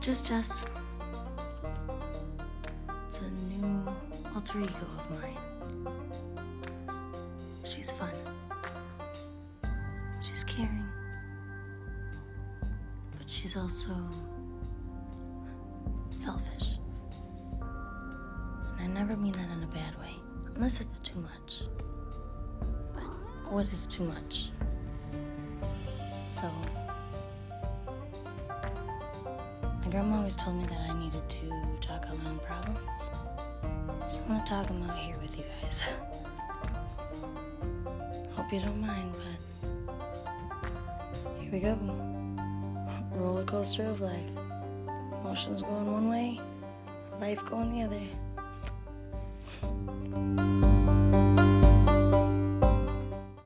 Just Jess. It's a new alter ego of mine. She's fun. She's caring. But she's also selfish. And I never mean that in a bad way, unless it's too much. But what is too much? So, grandma always told me that I needed to talk out my own problems. So I'm gonna talk them out here with you guys. Hope you don't mind, but here we go. Roller coaster of life. Emotions going one way, life going the other.